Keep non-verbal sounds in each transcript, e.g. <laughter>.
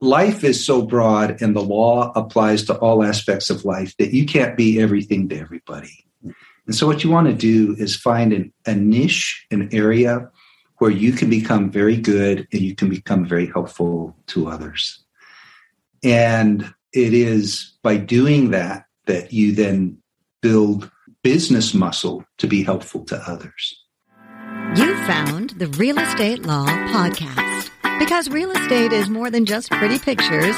life is so broad and the law applies to all aspects of life that you can't be everything to everybody. And so, what you want to do is find an, a niche, an area where you can become very good and you can become very helpful to others. And it is by doing that that you then build business muscle to be helpful to others. You found the Real Estate Law Podcast because real estate is more than just pretty pictures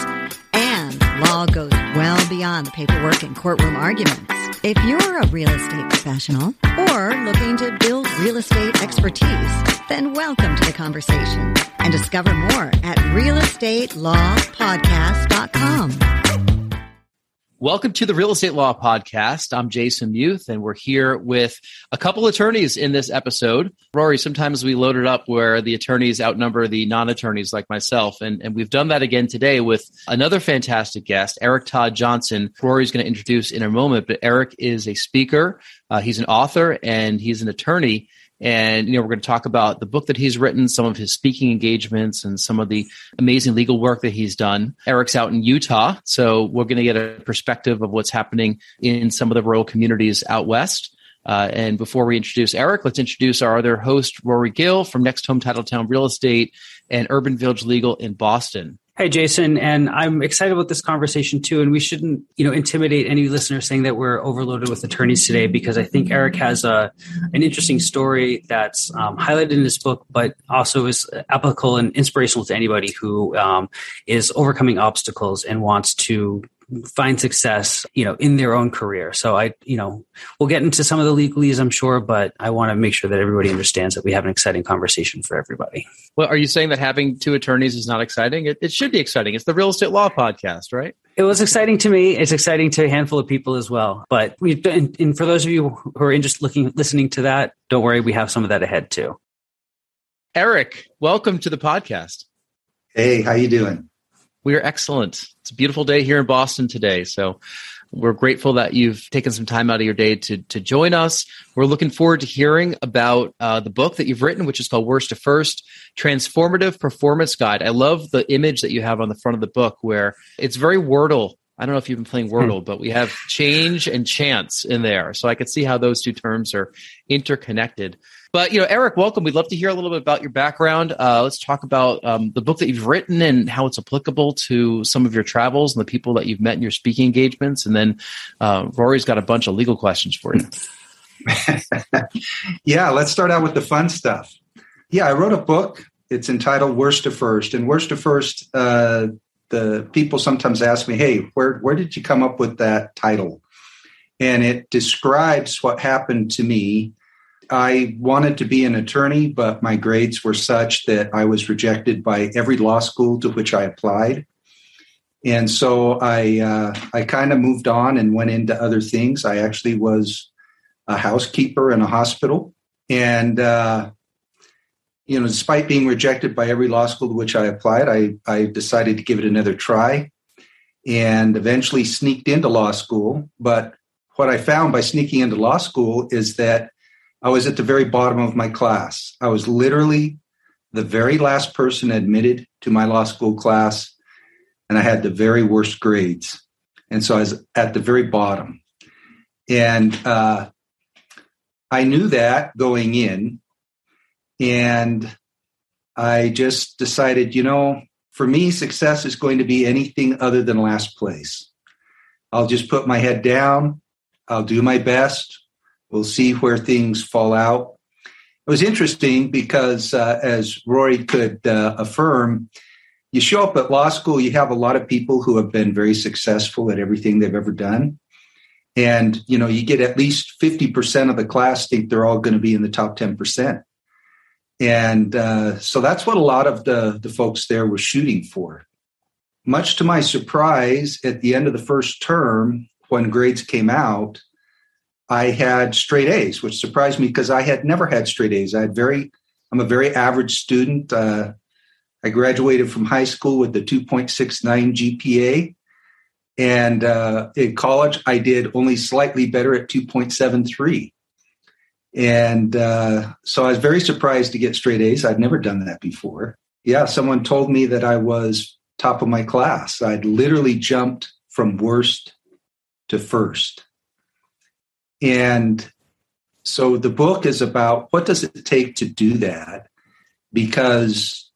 and law goes well beyond the paperwork and courtroom arguments. If you're a real estate professional or looking to build real estate expertise, then welcome to the conversation and discover more at realestatelawpodcast.com. Welcome to the Real Estate Law Podcast. I'm Jason Muth, and we're here with a couple attorneys in this episode. Rory, sometimes we load it up where the attorneys outnumber the non attorneys like myself, and, and we've done that again today with another fantastic guest, Eric Todd Johnson. Rory's going to introduce in a moment, but Eric is a speaker, uh, he's an author, and he's an attorney. And, you know, we're going to talk about the book that he's written, some of his speaking engagements, and some of the amazing legal work that he's done. Eric's out in Utah. So we're going to get a perspective of what's happening in some of the rural communities out west. Uh, and before we introduce Eric, let's introduce our other host, Rory Gill from Next Home Titletown Real Estate and Urban Village Legal in Boston. Hey, Jason, and I'm excited about this conversation too. And we shouldn't, you know, intimidate any listener saying that we're overloaded with attorneys today, because I think Eric has a an interesting story that's um, highlighted in his book, but also is applicable and inspirational to anybody who um, is overcoming obstacles and wants to find success, you know, in their own career. So I, you know, we'll get into some of the legalese, I'm sure, but I want to make sure that everybody understands that we have an exciting conversation for everybody. Well, are you saying that having two attorneys is not exciting? It, it should be exciting. It's the real estate law podcast, right? It was exciting to me. It's exciting to a handful of people as well. But we've and for those of you who are just looking, listening to that, don't worry, we have some of that ahead too. Eric, welcome to the podcast. Hey, how you doing? We are excellent. It's a beautiful day here in Boston today. So we're grateful that you've taken some time out of your day to, to join us. We're looking forward to hearing about uh, the book that you've written, which is called Worst to First Transformative Performance Guide. I love the image that you have on the front of the book where it's very Wordle. I don't know if you've been playing Wordle, but we have change and chance in there. So I could see how those two terms are interconnected. But you know, Eric, welcome. We'd love to hear a little bit about your background. Uh, let's talk about um, the book that you've written and how it's applicable to some of your travels and the people that you've met in your speaking engagements. And then uh, Rory's got a bunch of legal questions for you. <laughs> yeah, let's start out with the fun stuff. Yeah, I wrote a book. It's entitled "Worst to First," and "Worst to First, uh, the people sometimes ask me, "Hey, where where did you come up with that title?" And it describes what happened to me I wanted to be an attorney, but my grades were such that I was rejected by every law school to which I applied. And so I uh, I kind of moved on and went into other things. I actually was a housekeeper in a hospital, and uh, you know, despite being rejected by every law school to which I applied, I I decided to give it another try, and eventually sneaked into law school. But what I found by sneaking into law school is that I was at the very bottom of my class. I was literally the very last person admitted to my law school class, and I had the very worst grades. And so I was at the very bottom. And uh, I knew that going in. And I just decided, you know, for me, success is going to be anything other than last place. I'll just put my head down, I'll do my best, We'll see where things fall out. It was interesting because, uh, as Rory could uh, affirm, you show up at law school, you have a lot of people who have been very successful at everything they've ever done. And, you know, you get at least 50% of the class think they're all going to be in the top 10%. And uh, so that's what a lot of the, the folks there were shooting for. Much to my surprise, at the end of the first term, when grades came out, I had straight A's, which surprised me because I had never had straight A's. I had very, I'm a very average student. Uh, I graduated from high school with the 2.69 GPA. And uh, in college, I did only slightly better at 2.73. And uh, so I was very surprised to get straight A's. I'd never done that before. Yeah, someone told me that I was top of my class. I'd literally jumped from worst to first. And so the book is about what does it take to do that? Because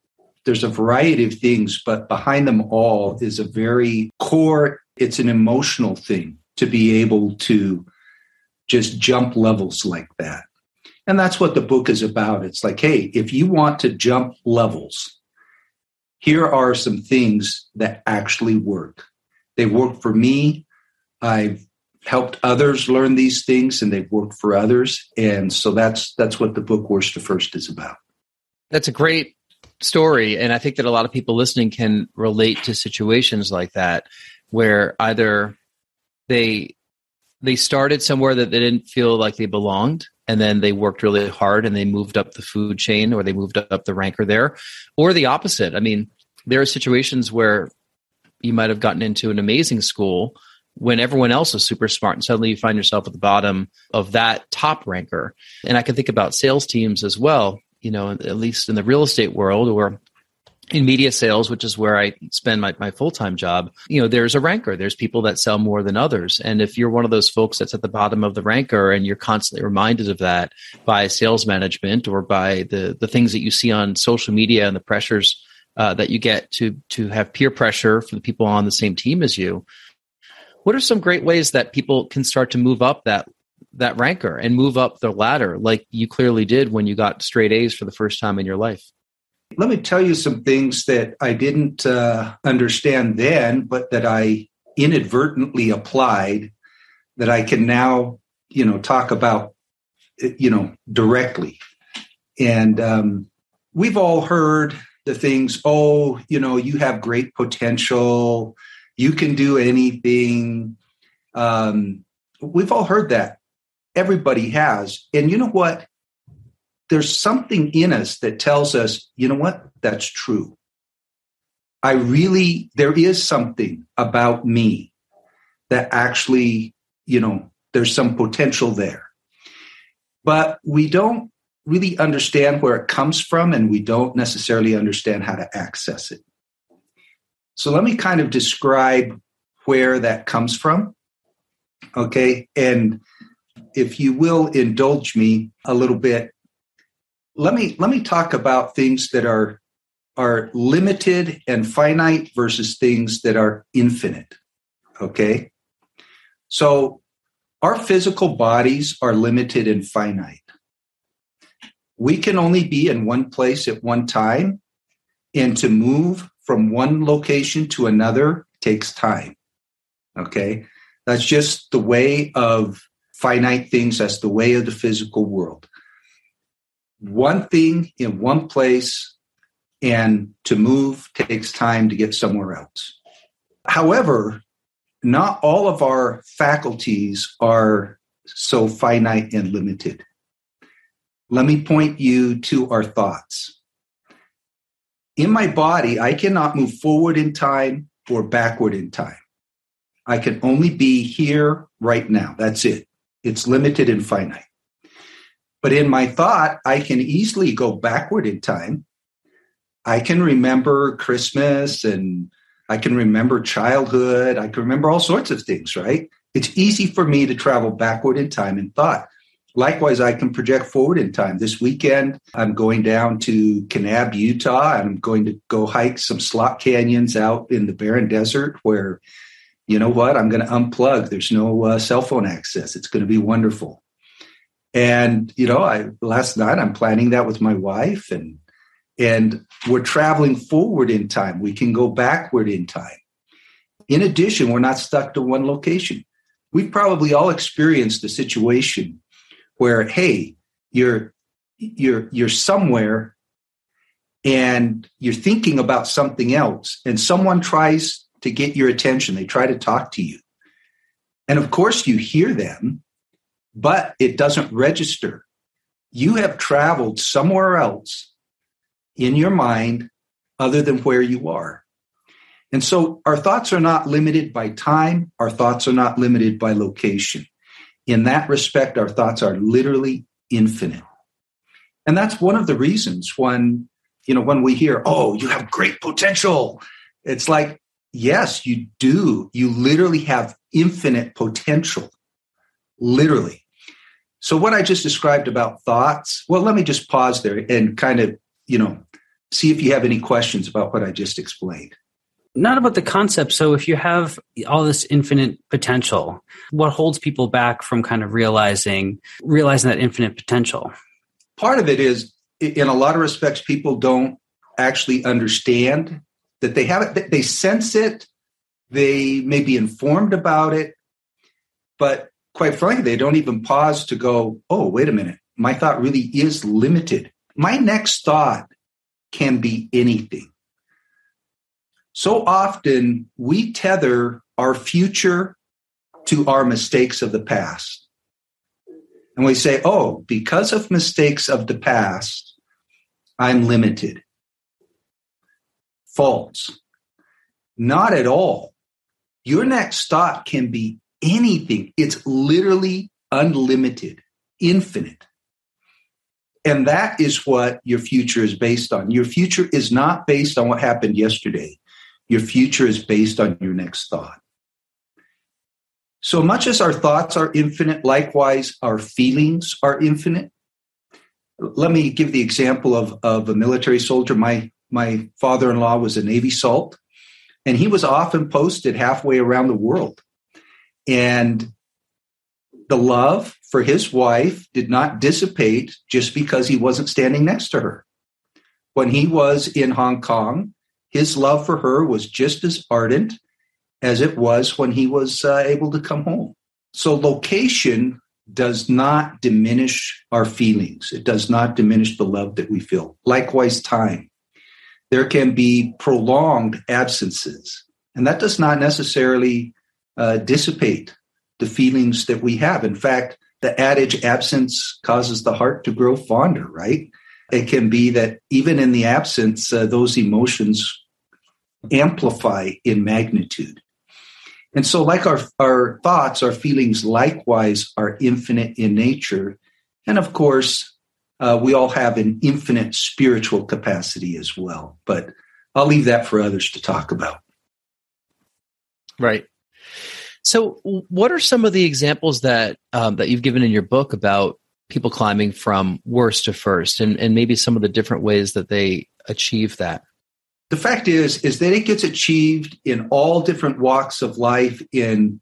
there's a variety of things, but behind them all is a very core, it's an emotional thing to be able to just jump levels like that. And that's what the book is about. It's like, hey, if you want to jump levels, here are some things that actually work. They work for me. I've helped others learn these things and they've worked for others. And so that's that's what the book Worst to First is about. That's a great story. And I think that a lot of people listening can relate to situations like that where either they they started somewhere that they didn't feel like they belonged and then they worked really hard and they moved up the food chain or they moved up the ranker there or the opposite i mean there are situations where you might have gotten into an amazing school when everyone else is super smart and suddenly you find yourself at the bottom of that top ranker and i can think about sales teams as well you know at least in the real estate world or in media sales, which is where I spend my, my full time job, you know, there's a ranker. There's people that sell more than others. And if you're one of those folks that's at the bottom of the ranker and you're constantly reminded of that by sales management or by the, the things that you see on social media and the pressures uh, that you get to, to have peer pressure for the people on the same team as you, what are some great ways that people can start to move up that that ranker and move up the ladder like you clearly did when you got straight A's for the first time in your life? Let me tell you some things that I didn't uh, understand then, but that I inadvertently applied that I can now, you know, talk about, you know, directly. And um, we've all heard the things, oh, you know, you have great potential, you can do anything. Um, we've all heard that. Everybody has. And you know what? there's something in us that tells us, you know what, that's true. I really, there is something about me that actually, you know, there's some potential there. But we don't really understand where it comes from and we don't necessarily understand how to access it. So let me kind of describe where that comes from. Okay. And if you will indulge me a little bit, let me let me talk about things that are are limited and finite versus things that are infinite okay so our physical bodies are limited and finite we can only be in one place at one time and to move from one location to another takes time okay that's just the way of finite things that's the way of the physical world one thing in one place and to move takes time to get somewhere else. However, not all of our faculties are so finite and limited. Let me point you to our thoughts. In my body, I cannot move forward in time or backward in time. I can only be here right now. That's it. It's limited and finite. But in my thought, I can easily go backward in time. I can remember Christmas and I can remember childhood. I can remember all sorts of things, right? It's easy for me to travel backward in time in thought. Likewise, I can project forward in time. This weekend, I'm going down to Kanab, Utah, I'm going to go hike some slot canyons out in the barren desert where, you know what, I'm going to unplug. There's no uh, cell phone access. It's going to be wonderful. And you know, I last night I'm planning that with my wife, and and we're traveling forward in time. We can go backward in time. In addition, we're not stuck to one location. We've probably all experienced a situation where, hey, you're you're you're somewhere and you're thinking about something else, and someone tries to get your attention. They try to talk to you. And of course, you hear them but it doesn't register. You have traveled somewhere else in your mind other than where you are. And so our thoughts are not limited by time, our thoughts are not limited by location. In that respect, our thoughts are literally infinite. And that's one of the reasons when, you know, when we hear, oh, you have great potential, It's like, yes, you do. You literally have infinite potential. Literally. So, what I just described about thoughts, well, let me just pause there and kind of, you know, see if you have any questions about what I just explained. Not about the concept. So, if you have all this infinite potential, what holds people back from kind of realizing realizing that infinite potential? Part of it is, in a lot of respects, people don't actually understand that they have it. They sense it. They may be informed about it, but quite frankly, they don't even pause to go, "Oh, wait a minute. My thought really is limited. My next thought can be anything." So often we tether our future to our mistakes of the past. And we say, oh, because of mistakes of the past, I'm limited. False. Not at all. Your next thought can be anything, it's literally unlimited, infinite. And that is what your future is based on. Your future is not based on what happened yesterday. Your future is based on your next thought. So much as our thoughts are infinite, likewise, our feelings are infinite. Let me give the example of, of a military soldier. My, my father in law was a Navy SEAL, and he was often posted halfway around the world. And the love for his wife did not dissipate just because he wasn't standing next to her. When he was in Hong Kong, his love for her was just as ardent as it was when he was uh, able to come home. So, location does not diminish our feelings, it does not diminish the love that we feel. Likewise, time. There can be prolonged absences, and that does not necessarily uh, dissipate the feelings that we have. In fact, the adage absence causes the heart to grow fonder, right? It can be that even in the absence, uh, those emotions amplify in magnitude. And so, like our, our thoughts, our feelings likewise are infinite in nature. And of course, uh, we all have an infinite spiritual capacity as well. But I'll leave that for others to talk about. Right. So, what are some of the examples that um, that you've given in your book about people climbing from worst to first, and, and maybe some of the different ways that they achieve that? The fact is is that it gets achieved in all different walks of life in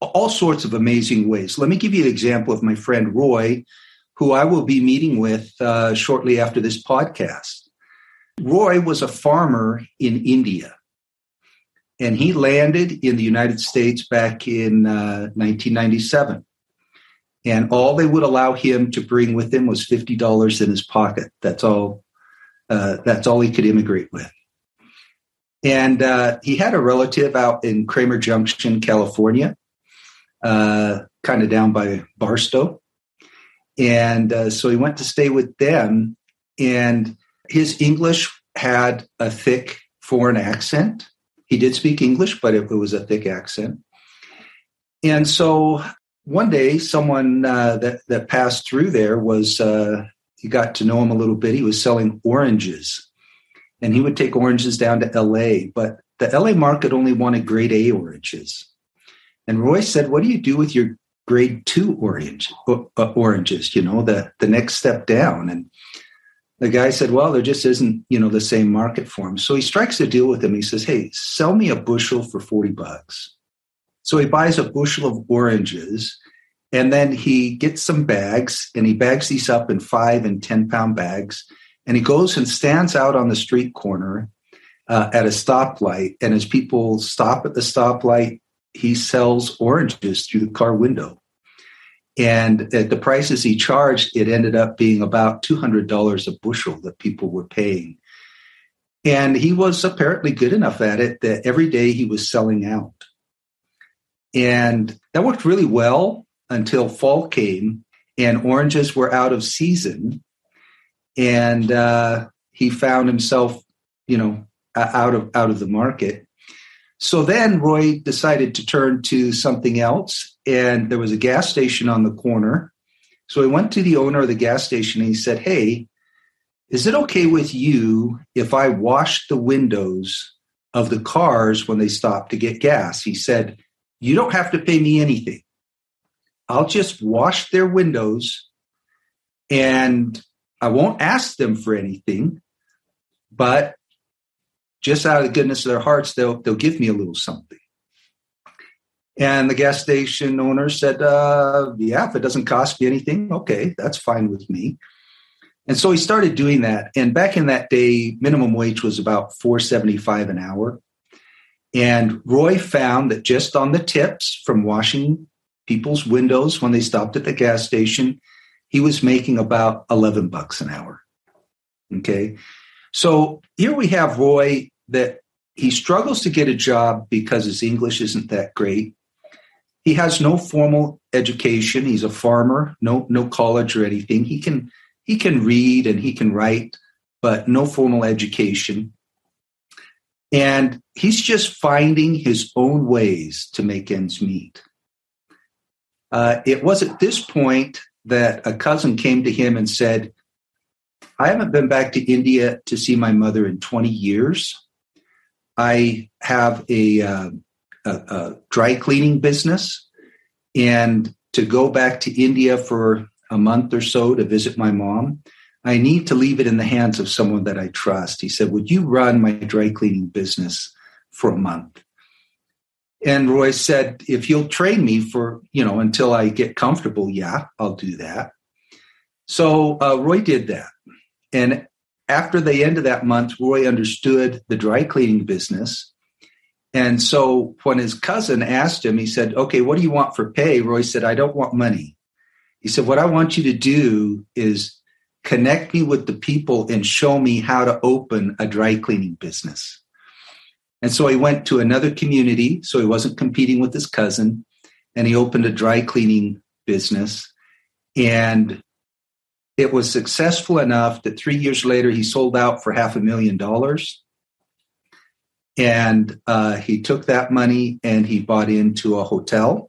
all sorts of amazing ways. Let me give you an example of my friend roy who i will be meeting with uh, shortly after this podcast. Roy was a farmer in india and he landed in the united states back in uh, 1997 and all they would allow him to bring with him was $50 in his pocket. That's all uh, that's all he could immigrate with and uh, he had a relative out in Kramer Junction, California, uh, kind of down by Barstow. And uh, so he went to stay with them. And his English had a thick foreign accent. He did speak English, but it, it was a thick accent. And so one day, someone uh, that, that passed through there was, he got to know him a little bit. He was selling oranges and he would take oranges down to LA, but the LA market only wanted grade A oranges. And Roy said, What do you do with your grade two orange, uh, oranges? You know, the, the next step down. And the guy said, Well, there just isn't, you know, the same market for him. So he strikes a deal with him. He says, Hey, sell me a bushel for 40 bucks. So he buys a bushel of oranges and then he gets some bags and he bags these up in five and 10 pound bags and he goes and stands out on the street corner uh, at a stoplight. And as people stop at the stoplight, he sells oranges through the car window. And at the prices he charged, it ended up being about $200 a bushel that people were paying. And he was apparently good enough at it that every day he was selling out. And that worked really well until fall came and oranges were out of season and uh, he found himself, you know, out of out of the market. So then Roy decided to turn to something else, and there was a gas station on the corner. So he went to the owner of the gas station and he said, "Hey, is it okay with you if I wash the windows of the cars when they stop to get gas. He said, You don't have to pay me anything. I'll just wash their windows and I won't ask them for anything, but just out of the goodness of their hearts, they'll, they'll give me a little something. And the gas station owner said, uh, Yeah, if it doesn't cost me anything, okay, that's fine with me. And so he started doing that. And back in that day, minimum wage was about 475 an hour. And Roy found that just on the tips from washing people's windows when they stopped at the gas station, he was making about 11 bucks an hour. Okay. So here we have Roy that he struggles to get a job because his English isn't that great. He has no formal education. He's a farmer, no no college or anything. He can he can read and he can write, but no formal education. And he's just finding his own ways to make ends meet. Uh, it was at this point that a cousin came to him and said, I haven't been back to India to see my mother in 20 years. I have a, uh, a, a dry cleaning business, and to go back to India for a month or so to visit my mom. I need to leave it in the hands of someone that I trust. He said, Would you run my dry cleaning business for a month? And Roy said, If you'll train me for, you know, until I get comfortable, yeah, I'll do that. So uh, Roy did that. And after the end of that month, Roy understood the dry cleaning business. And so when his cousin asked him, he said, Okay, what do you want for pay? Roy said, I don't want money. He said, What I want you to do is connect me with the people and show me how to open a dry cleaning business. And so he went to another community, so he wasn't competing with his cousin, and he opened a dry cleaning business. And it was successful enough that three years later he sold out for half a million dollars. And uh, he took that money and he bought into a hotel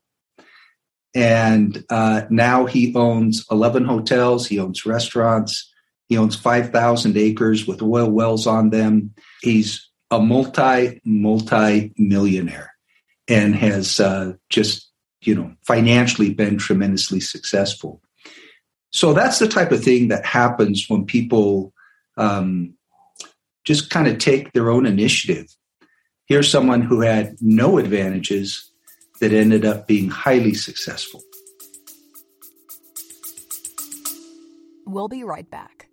and uh, now he owns 11 hotels, he owns restaurants, he owns 5,000 acres with oil wells on them. He's a multi, multi millionaire and has uh, just, you know, financially been tremendously successful. So that's the type of thing that happens when people um, just kind of take their own initiative. Here's someone who had no advantages that ended up being highly successful. We'll be right back.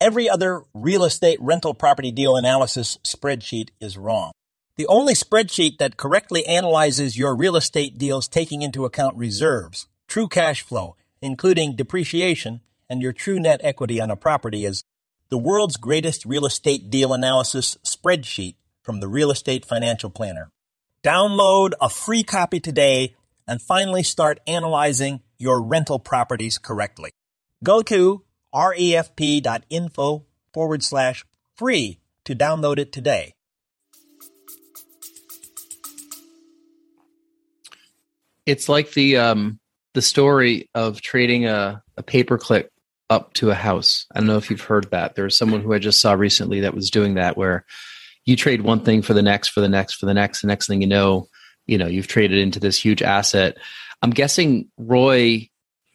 Every other real estate rental property deal analysis spreadsheet is wrong. The only spreadsheet that correctly analyzes your real estate deals taking into account reserves, true cash flow, including depreciation, and your true net equity on a property is the world's greatest real estate deal analysis spreadsheet from the Real Estate Financial Planner. Download a free copy today and finally start analyzing your rental properties correctly. Go to refp.info forward slash free to download it today. It's like the um, the story of trading a, a paperclip up to a house. I don't know if you've heard that. There's someone who I just saw recently that was doing that where you trade one thing for the next, for the next, for the next. The next thing you know, you know, you've traded into this huge asset. I'm guessing Roy,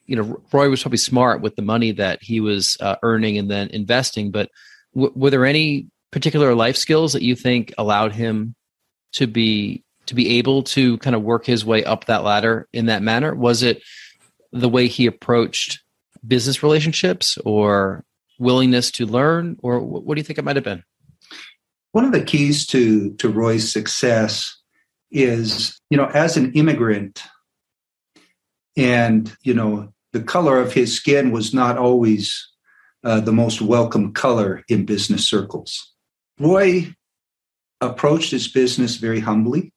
you know, Roy was probably smart with the money that he was uh, earning and then investing. But w- were there any particular life skills that you think allowed him to be to be able to kind of work his way up that ladder in that manner? Was it the way he approached business relationships or willingness to learn, or what do you think it might have been? One of the keys to, to Roy's success is, you know, as an immigrant, and, you know, the color of his skin was not always uh, the most welcome color in business circles. Roy approached his business very humbly.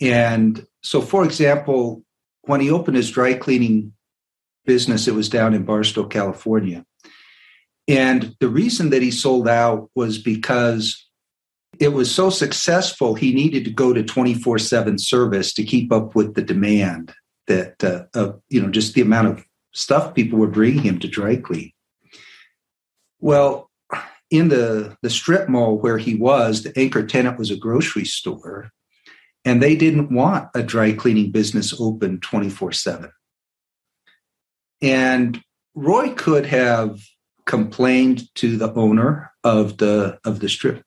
And so, for example, when he opened his dry cleaning business, it was down in Barstow, California. And the reason that he sold out was because it was so successful, he needed to go to 24 7 service to keep up with the demand that, uh, uh, you know, just the amount of stuff people were bringing him to dry clean. Well, in the, the strip mall where he was, the anchor tenant was a grocery store, and they didn't want a dry cleaning business open 24 7. And Roy could have complained to the owner of the of the strip,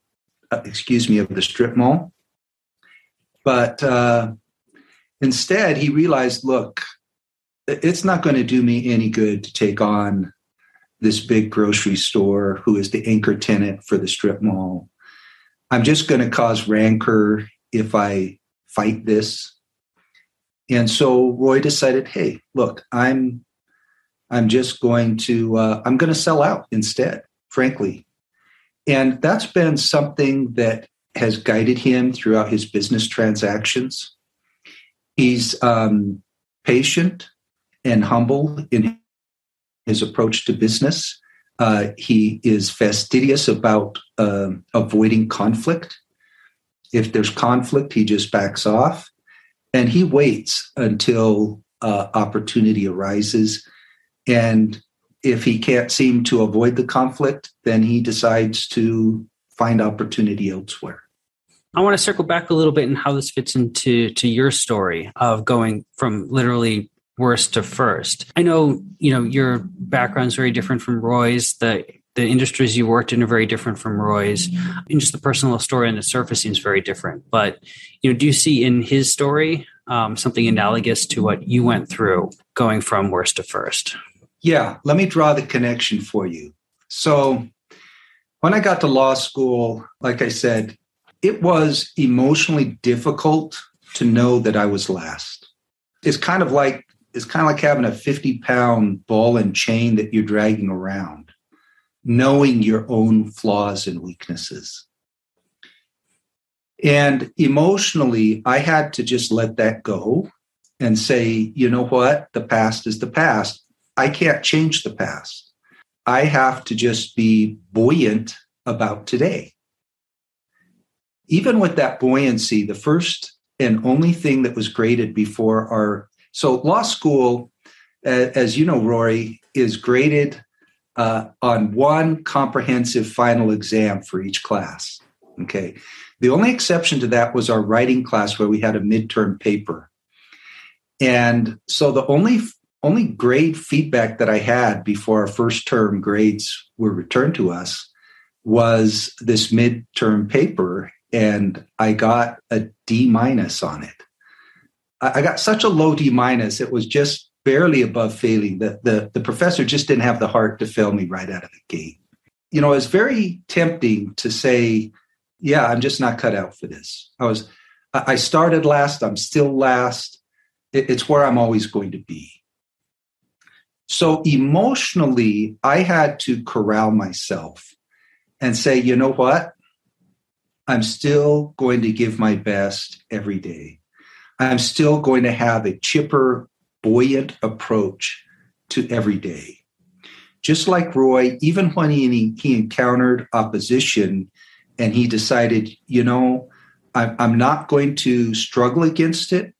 uh, excuse me, of the strip mall, but uh, instead he realized, look, it's not going to do me any good to take on this big grocery store who is the anchor tenant for the strip mall. I'm just going to cause rancor if I fight this. And so Roy decided, hey, look, I'm I'm just going to uh, I'm going to sell out instead, frankly. And that's been something that has guided him throughout his business transactions. He's um, patient and humble in his approach to business. Uh, he is fastidious about uh, avoiding conflict. If there's conflict, he just backs off and he waits until uh, opportunity arises. And if he can't seem to avoid the conflict, then he decides to find opportunity elsewhere. I want to circle back a little bit and how this fits into to your story of going from literally worst to first. I know, you know, your background is very different from Roy's. The the industries you worked in are very different from Roy's. And just the personal story on the surface seems very different. But, you know, do you see in his story um, something analogous to what you went through going from worst to first? Yeah, let me draw the connection for you. So, when I got to law school, like I said, it was emotionally difficult to know that I was last. It's kind of like it's kind of like having a 50 pound ball and chain that you're dragging around, knowing your own flaws and weaknesses. And emotionally, I had to just let that go and say, you know what? The past is the past. I can't change the past. I have to just be buoyant about today. Even with that buoyancy, the first and only thing that was graded before our so law school, as you know, Rory, is graded uh, on one comprehensive final exam for each class. Okay. The only exception to that was our writing class where we had a midterm paper. And so the only only grade feedback that I had before our first term grades were returned to us was this midterm paper and I got a D minus on it. I got such a low D minus, it was just barely above failing. The, the, the professor just didn't have the heart to fail me right out of the gate. You know, it's very tempting to say, yeah, I'm just not cut out for this. I was, I started last, I'm still last. It's where I'm always going to be. So emotionally, I had to corral myself and say, you know what? I'm still going to give my best every day. I'm still going to have a chipper, buoyant approach to every day. Just like Roy, even when he, he encountered opposition and he decided, you know, I'm, I'm not going to struggle against it.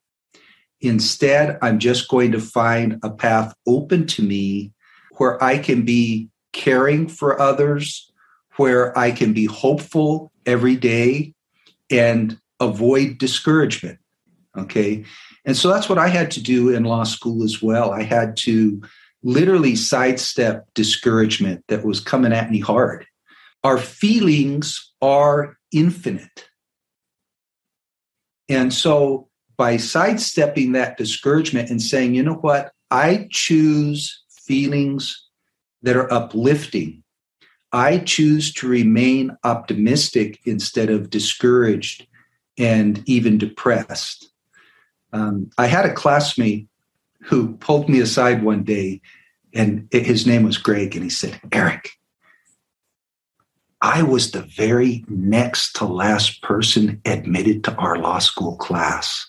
Instead, I'm just going to find a path open to me where I can be caring for others, where I can be hopeful every day and avoid discouragement. Okay. And so that's what I had to do in law school as well. I had to literally sidestep discouragement that was coming at me hard. Our feelings are infinite. And so by sidestepping that discouragement and saying, you know what, I choose feelings that are uplifting. I choose to remain optimistic instead of discouraged and even depressed. Um, I had a classmate who pulled me aside one day, and his name was Greg, and he said, Eric, I was the very next to last person admitted to our law school class.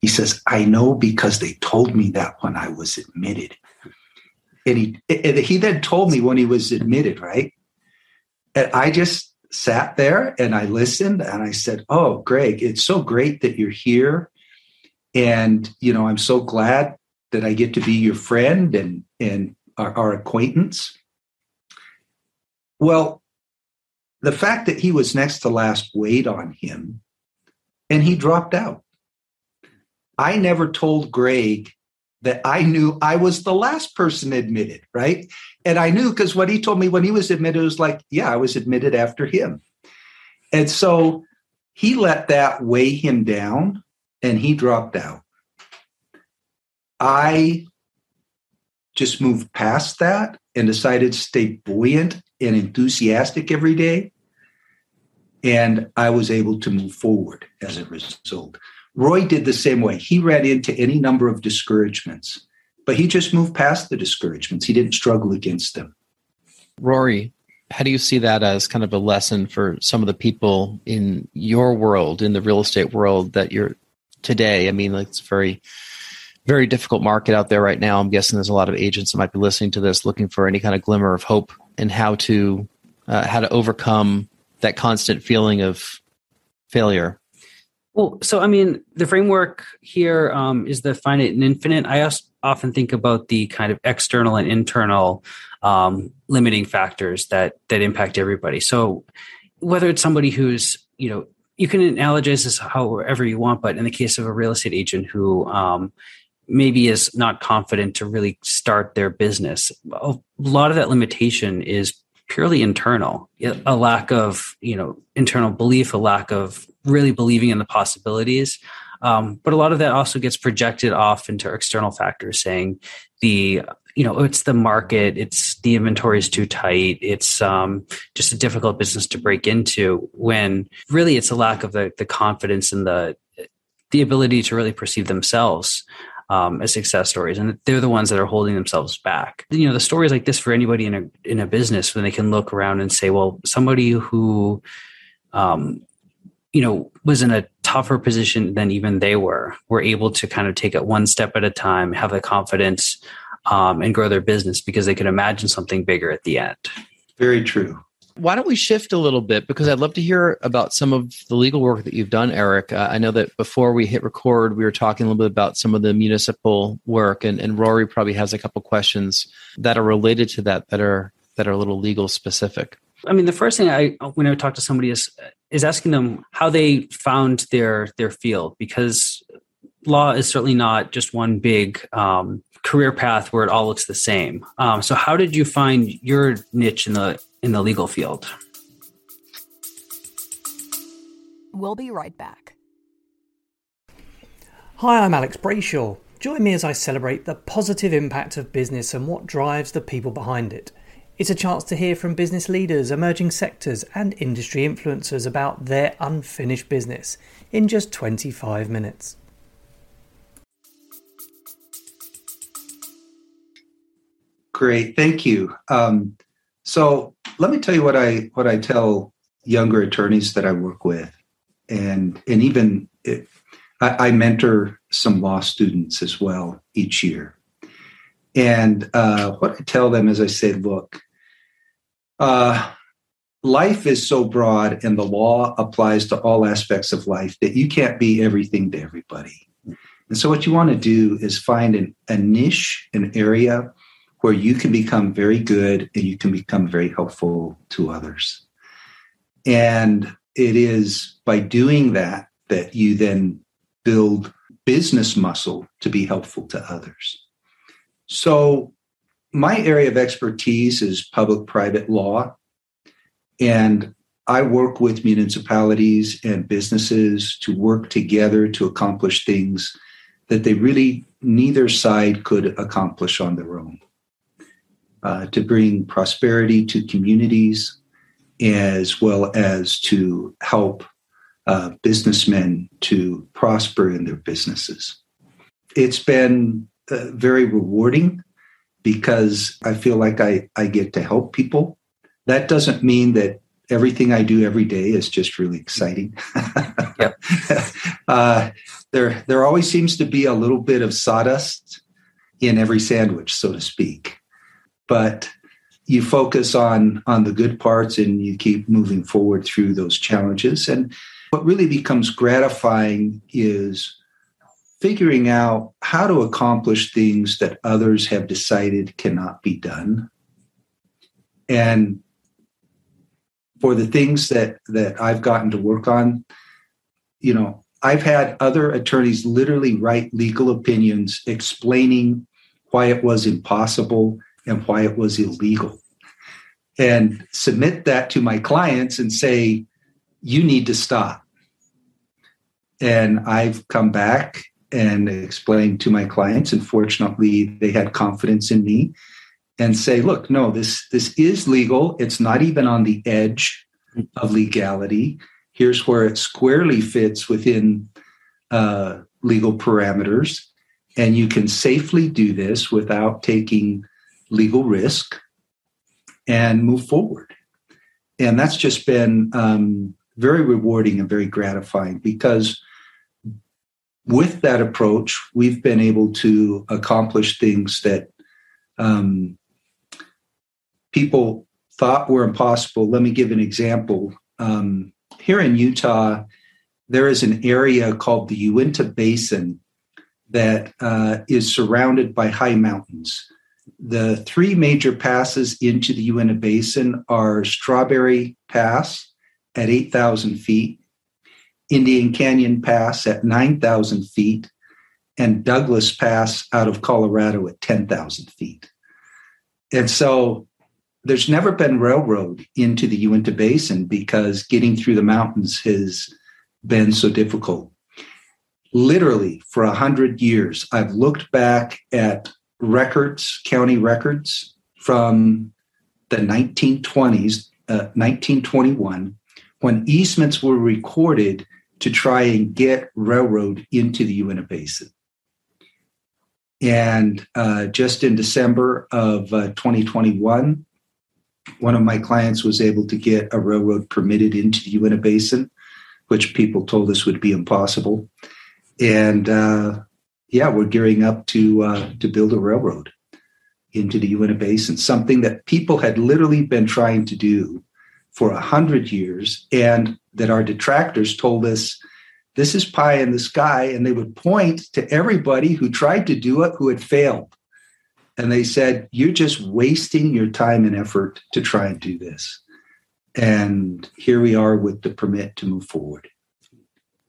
He says, I know because they told me that when I was admitted. And he, he then told me when he was admitted, right? And I just sat there and I listened and I said, Oh, Greg, it's so great that you're here and you know i'm so glad that i get to be your friend and and our, our acquaintance well the fact that he was next to last weighed on him and he dropped out. I never told Greg that I knew I was the last person admitted, right? And I knew because what he told me when he was admitted was like, yeah, I was admitted after him. And so he let that weigh him down and he dropped out. I just moved past that and decided to stay buoyant and enthusiastic every day. And I was able to move forward as a result. Roy did the same way. He ran into any number of discouragements, but he just moved past the discouragements. He didn't struggle against them. Rory, how do you see that as kind of a lesson for some of the people in your world, in the real estate world that you're today? I mean, like it's very, very difficult market out there right now. I'm guessing there's a lot of agents that might be listening to this looking for any kind of glimmer of hope and how to uh, how to overcome that constant feeling of failure. Well, so I mean, the framework here um, is the finite and infinite. I often think about the kind of external and internal um, limiting factors that that impact everybody. So whether it's somebody who's you know you can analogize this however you want, but in the case of a real estate agent who um, maybe is not confident to really start their business, a lot of that limitation is purely internal a lack of you know internal belief a lack of really believing in the possibilities um, but a lot of that also gets projected off into external factors saying the you know it's the market it's the inventory is too tight it's um, just a difficult business to break into when really it's a lack of the, the confidence and the the ability to really perceive themselves um, as success stories, and they're the ones that are holding themselves back. You know, the stories like this for anybody in a in a business, when they can look around and say, "Well, somebody who, um, you know, was in a tougher position than even they were, were able to kind of take it one step at a time, have the confidence, um, and grow their business because they could imagine something bigger at the end. Very true. Why don't we shift a little bit? Because I'd love to hear about some of the legal work that you've done, Eric. Uh, I know that before we hit record, we were talking a little bit about some of the municipal work, and, and Rory probably has a couple questions that are related to that that are that are a little legal specific. I mean, the first thing I when I talk to somebody is is asking them how they found their their field because law is certainly not just one big um, career path where it all looks the same. Um, so, how did you find your niche in the in the legal field? We'll be right back. Hi, I'm Alex Brayshaw. Join me as I celebrate the positive impact of business and what drives the people behind it. It's a chance to hear from business leaders, emerging sectors, and industry influencers about their unfinished business in just 25 minutes. Great, thank you. Um, so let me tell you what I what I tell younger attorneys that I work with, and and even it, I, I, mentor some law students as well each year. And uh, what I tell them is, I say, look, uh, life is so broad, and the law applies to all aspects of life that you can't be everything to everybody. And so, what you want to do is find an, a niche, an area where you can become very good and you can become very helpful to others. And it is by doing that that you then build business muscle to be helpful to others. So, my area of expertise is public private law. And I work with municipalities and businesses to work together to accomplish things that they really neither side could accomplish on their own uh, to bring prosperity to communities as well as to help uh, businessmen to prosper in their businesses. It's been uh, very rewarding because I feel like I, I get to help people. That doesn't mean that everything I do every day is just really exciting. <laughs> yep. <laughs> uh, there, there always seems to be a little bit of sawdust in every sandwich, so to speak but you focus on on the good parts and you keep moving forward through those challenges and what really becomes gratifying is figuring out how to accomplish things that others have decided cannot be done and for the things that that I've gotten to work on, you know, I've had other attorneys literally write legal opinions explaining why it was impossible and why it was illegal. And submit that to my clients and say, you need to stop. And I've come back and explain to my clients, and fortunately, they had confidence in me and say, look, no, this, this is legal. It's not even on the edge of legality. Here's where it squarely fits within uh, legal parameters. And you can safely do this without taking legal risk and move forward. And that's just been um, very rewarding and very gratifying because with that approach, we've been able to accomplish things that um, people thought were impossible. Let me give an example. Um, here in Utah, there is an area called the Uinta Basin that uh, is surrounded by high mountains. The three major passes into the Uinta Basin are Strawberry Pass at 8,000 feet, Indian Canyon Pass at 9,000 feet, and Douglas Pass out of Colorado at 10,000 feet. And so there's never been railroad into the Uinta Basin because getting through the mountains has been so difficult. Literally, for a hundred years, I've looked back at records, county records from the 1920s, uh, 1921, when easements were recorded to try and get railroad into the Uinta Basin. And uh, just in December of uh, 2021, one of my clients was able to get a railroad permitted into the Uinta Basin, which people told us would be impossible. And uh, yeah, we're gearing up to uh, to build a railroad into the Uinta Basin, something that people had literally been trying to do for a hundred years, and that our detractors told us this is pie in the sky, and they would point to everybody who tried to do it who had failed. And they said you're just wasting your time and effort to try and do this. And here we are with the permit to move forward.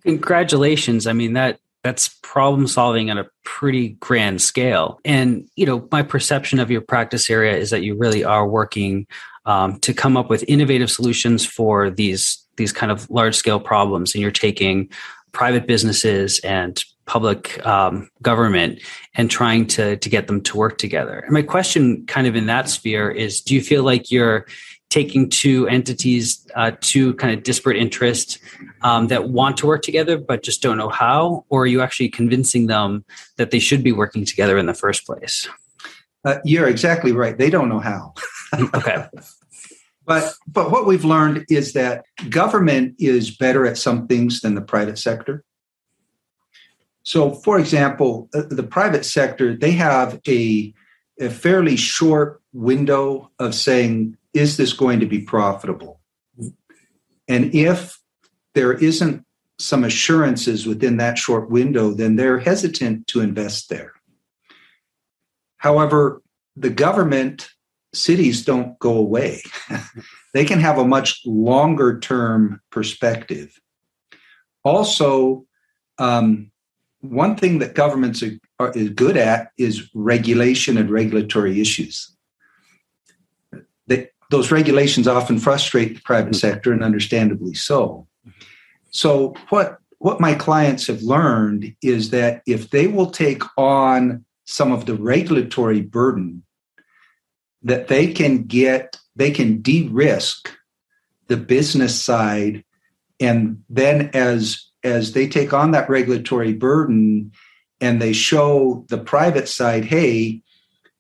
Congratulations. I mean that that's problem solving on a pretty grand scale. And you know my perception of your practice area is that you really are working um, to come up with innovative solutions for these these kind of large scale problems and you're taking private businesses and public um, government and trying to to get them to work together. And my question, kind of in that sphere, is: Do you feel like you're taking two entities, uh, two kind of disparate interests um, that want to work together but just don't know how, or are you actually convincing them that they should be working together in the first place? Uh, you're exactly right. They don't know how. okay. <laughs> But but what we've learned is that government is better at some things than the private sector. So, for example, uh, the private sector, they have a, a fairly short window of saying, is this going to be profitable? And if there isn't some assurances within that short window, then they're hesitant to invest there. However, the government, cities don't go away. <laughs> they can have a much longer term perspective. Also, um, one thing that governments are, are, is good at is regulation and regulatory issues. They, those regulations often frustrate the private mm-hmm. sector, and understandably so. So, what what my clients have learned is that if they will take on some of the regulatory burden, that they can get they can de-risk the business side, and then as as they take on that regulatory burden and they show the private side, hey,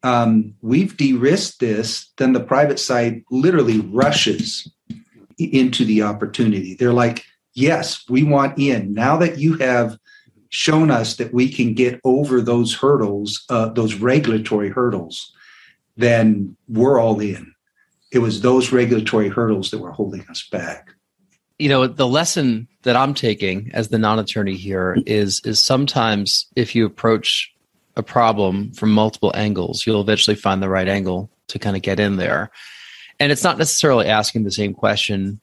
um, we've de-risked this, then the private side literally rushes into the opportunity. They're like, yes, we want in. Now that you have shown us that we can get over those hurdles, uh, those regulatory hurdles, then we're all in. It was those regulatory hurdles that were holding us back you know the lesson that i'm taking as the non-attorney here is is sometimes if you approach a problem from multiple angles you'll eventually find the right angle to kind of get in there And it's not necessarily asking the same question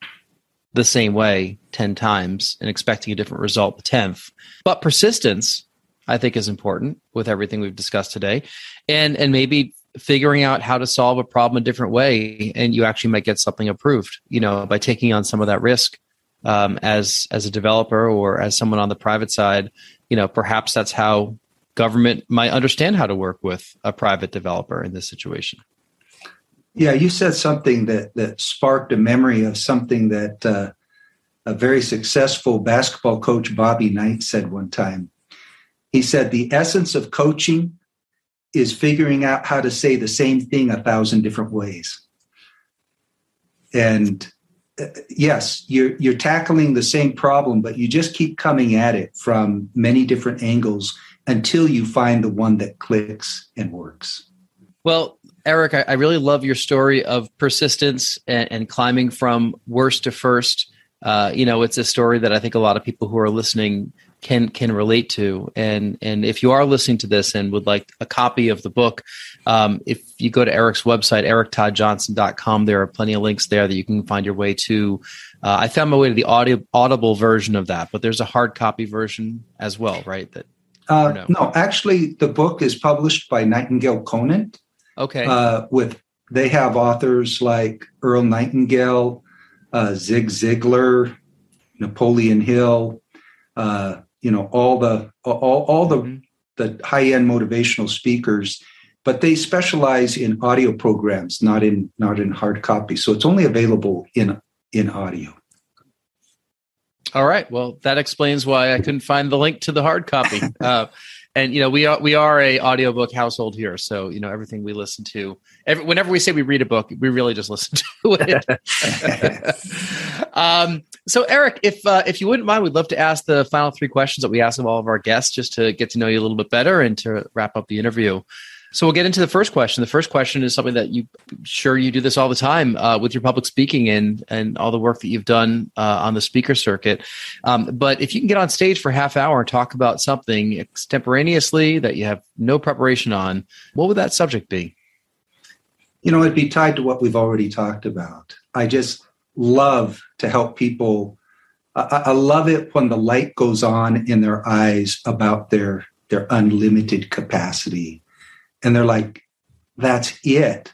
the same way 10 times and expecting a different result the 10th. But persistence, I think, is important with everything we've discussed today. And, and maybe figuring out how to solve a problem a different way and you actually might get something approved you know by taking on some of that risk um, as as a developer or as someone on the private side. You know perhaps that's how government might understand how to work with a private developer in this situation. Yeah you said something that that sparked a memory of something that uh, a very successful basketball coach bobby knight said one time. He said the essence of coaching is figuring out how to say the same thing a thousand different ways. And uh, yes, you're you're tackling the same problem, but you just keep coming at it from many different angles until you find the one that clicks and works. Well, Eric, I, I really love your story of persistence and, and climbing from worst to first. Uh, you know, it's a story that I think a lot of people who are listening can can relate to. And and if you are listening to this and would like a copy of the book, um, if you go to Eric's website, erictoddjohnson.com, there are plenty of links there that you can find your way to. Uh, I found my way to the audio audible version of that, but there's a hard copy version as well, right? That uh, no? no? actually, the book is published by Nightingale Conant. Okay, uh, with they have authors like Earl Nightingale, uh, Zig Ziglar, Napoleon Hill, uh, you know all the all, all the mm-hmm. the high end motivational speakers but they specialize in audio programs not in not in hard copy. So it's only available in in audio. All right. Well that explains why i couldn't find the link to the hard copy. <laughs> Uh, and you know we are we are a audiobook household here. So you know everything we listen to every, whenever we say we read a book we really just listen <laughs> to it. <laughs> Um, so eric if uh, if you wouldn't mind we'd love to ask the final three questions that we ask of all of our guests just to get to know you a little bit better and to wrap up the interview so we'll get into the first question. The first question is something that you sure you do this all the time uh, with your public speaking and and all the work that you've done uh, on the speaker circuit. Um, but if you can get on stage for half hour and talk about something extemporaneously that you have no preparation on, what would that subject be? You know, it'd be tied to what we've already talked about. I just love to help people. I, I love it when the light goes on in their eyes about their their unlimited capacity and they're like, that's it.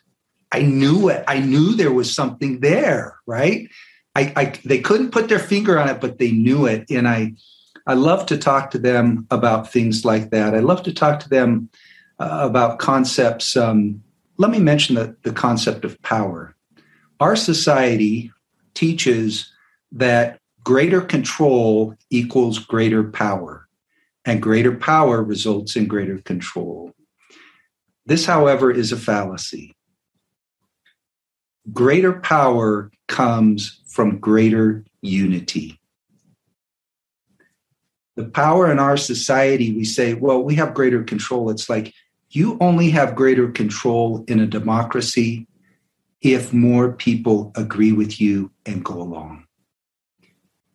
I knew it. I knew there was something there, right? I, I they couldn't put their finger on it, but they knew it. And I I love to talk to them about things like that. I love to talk to them uh, about concepts. Um, let me mention the, the concept of power. Our society teaches that greater control equals greater power, and greater power results in greater control. This, however, is a fallacy. Greater power comes from greater unity. The power in our society, we say, well, we have greater control. It's like you only have greater control in a democracy if more people agree with you and go along.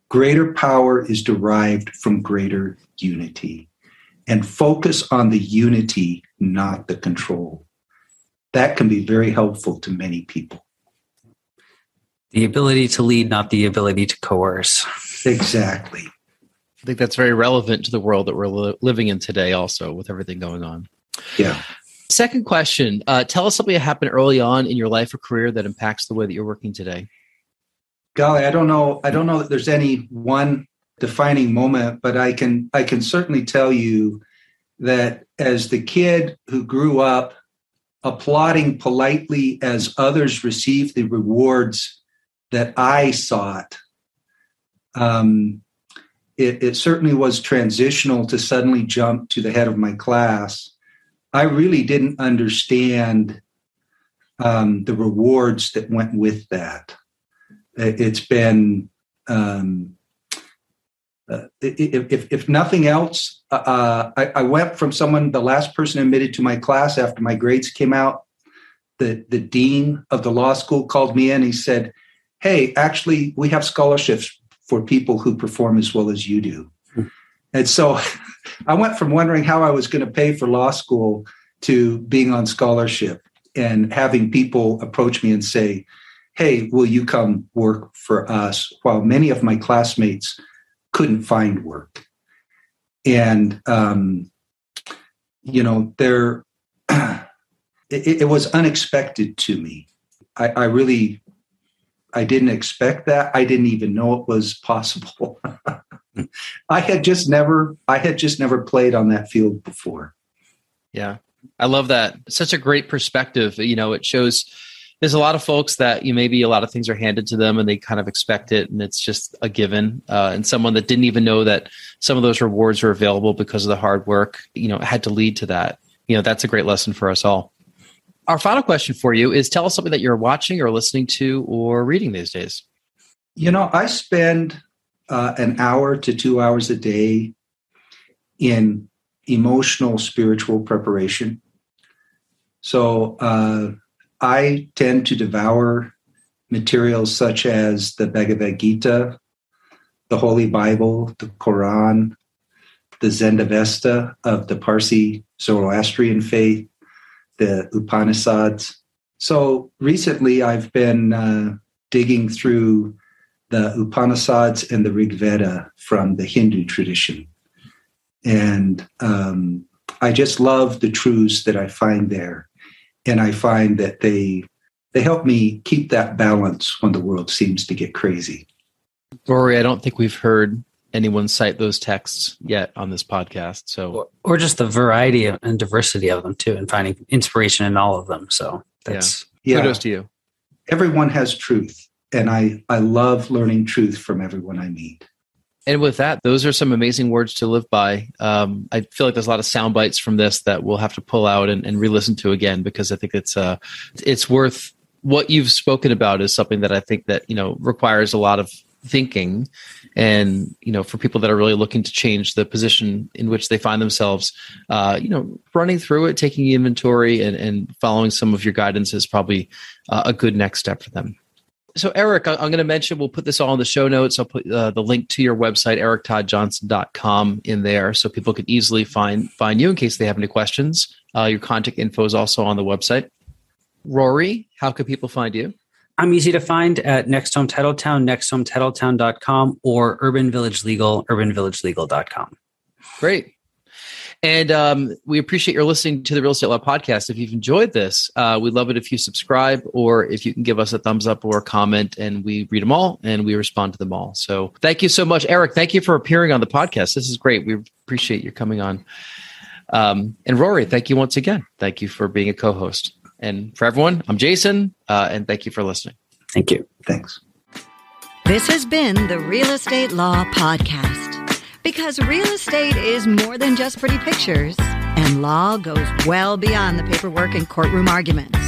Greater power is derived from greater unity and focus on the unity, not the control. That can be very helpful to many people. The ability to lead, not the ability to coerce. Exactly. I think that's very relevant to the world that we're li- living in today, also, with everything going on. Yeah. Second question uh, Tell us something that happened early on in your life or career that impacts the way that you're working today. Golly, I don't know. I don't know that there's any one defining moment, but I can I can certainly tell you that as the kid who grew up applauding politely as others received the rewards that I sought, um, it, it certainly was transitional to suddenly jump to the head of my class. I really didn't understand um, the rewards that went with that. It's been um, uh, if, if, if, nothing else, uh, uh, I, I, went from someone, the last person admitted to my class after my grades came out. The, the dean of the law school called me in. He said, Hey, actually, we have scholarships for people who perform as well as you do. Hmm. And so <laughs> I went from wondering how I was going to pay for law school to being on scholarship and having people approach me and say, hey, will you come work for us? While many of my classmates couldn't find work. And, um, you know, there, <clears throat> it, it, was unexpected to me. I, I really, I didn't expect that. I didn't even know it was possible. <laughs> I had just never, I had just never played on that field before. Yeah. I love that. Such a great perspective. You know, it shows there's a lot of folks that you maybe a lot of things are handed to them and they kind of expect it and it's just a given. Uh, and someone that didn't even know that some of those rewards are available because of the hard work, you know, had to lead to that. You know, that's a great lesson for us all. Our final question for you is tell us something that you're watching or listening to or reading these days. You know, I spend uh, an hour to two hours a day in emotional spiritual preparation. So uh, I tend to devour materials such as the Bhagavad Gita, the Holy Bible, the Quran, the Zendavesta of the Parsi Zoroastrian faith, the Upanishads. So recently I've been uh, digging through the Upanishads and the Rig Veda from the Hindu tradition. And um, I just love the truths that I find there. And I find that they they help me keep that balance when the world seems to get crazy. Rory, I don't think we've heard anyone cite those texts yet on this podcast. So, or, or just the variety and diversity of them too, and finding inspiration in all of them. So that's yeah. kudos to you. Everyone has truth, and I I love learning truth from everyone I meet. And with that, those are some amazing words to live by. Um, I feel like there's a lot of sound bites from this that we'll have to pull out and, and re-listen to again because I think it's uh, it's worth what you've spoken about is something that I think that you know requires a lot of thinking and you know for people that are really looking to change the position in which they find themselves uh, you know running through it taking inventory and, and following some of your guidance is probably uh, a good next step for them so eric i'm going to mention we'll put this all in the show notes i'll put uh, the link to your website erictoddjohnson.com in there so people can easily find find you in case they have any questions uh, your contact info is also on the website rory how can people find you I'm easy to find at Next Home Titletown, nexthometitletown.com, or Urban Village Legal, urbanvillagelegal.com. Great. And um, we appreciate your listening to the Real Estate Law Podcast. If you've enjoyed this, uh, we'd love it if you subscribe or if you can give us a thumbs up or a comment, and we read them all and we respond to them all. So thank you so much, Eric. Thank you for appearing on the podcast. This is great. We appreciate you coming on. Um, and Rory, thank you once again. Thank you for being a co host. And for everyone, I'm Jason, uh, and thank you for listening. Thank you. Thanks. This has been the Real Estate Law Podcast. Because real estate is more than just pretty pictures, and law goes well beyond the paperwork and courtroom arguments.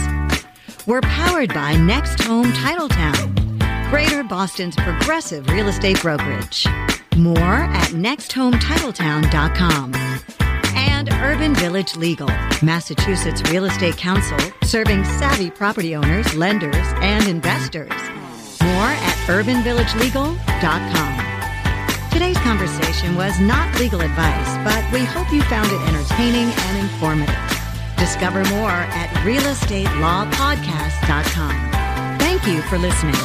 We're powered by Next Home Titletown, Greater Boston's progressive real estate brokerage. More at nexthometitletown.com and Urban Village Legal, Massachusetts Real Estate Counsel, serving savvy property owners, lenders, and investors. More at urbanvillagelegal.com. Today's conversation was not legal advice, but we hope you found it entertaining and informative. Discover more at realestatelawpodcast.com. Thank you for listening.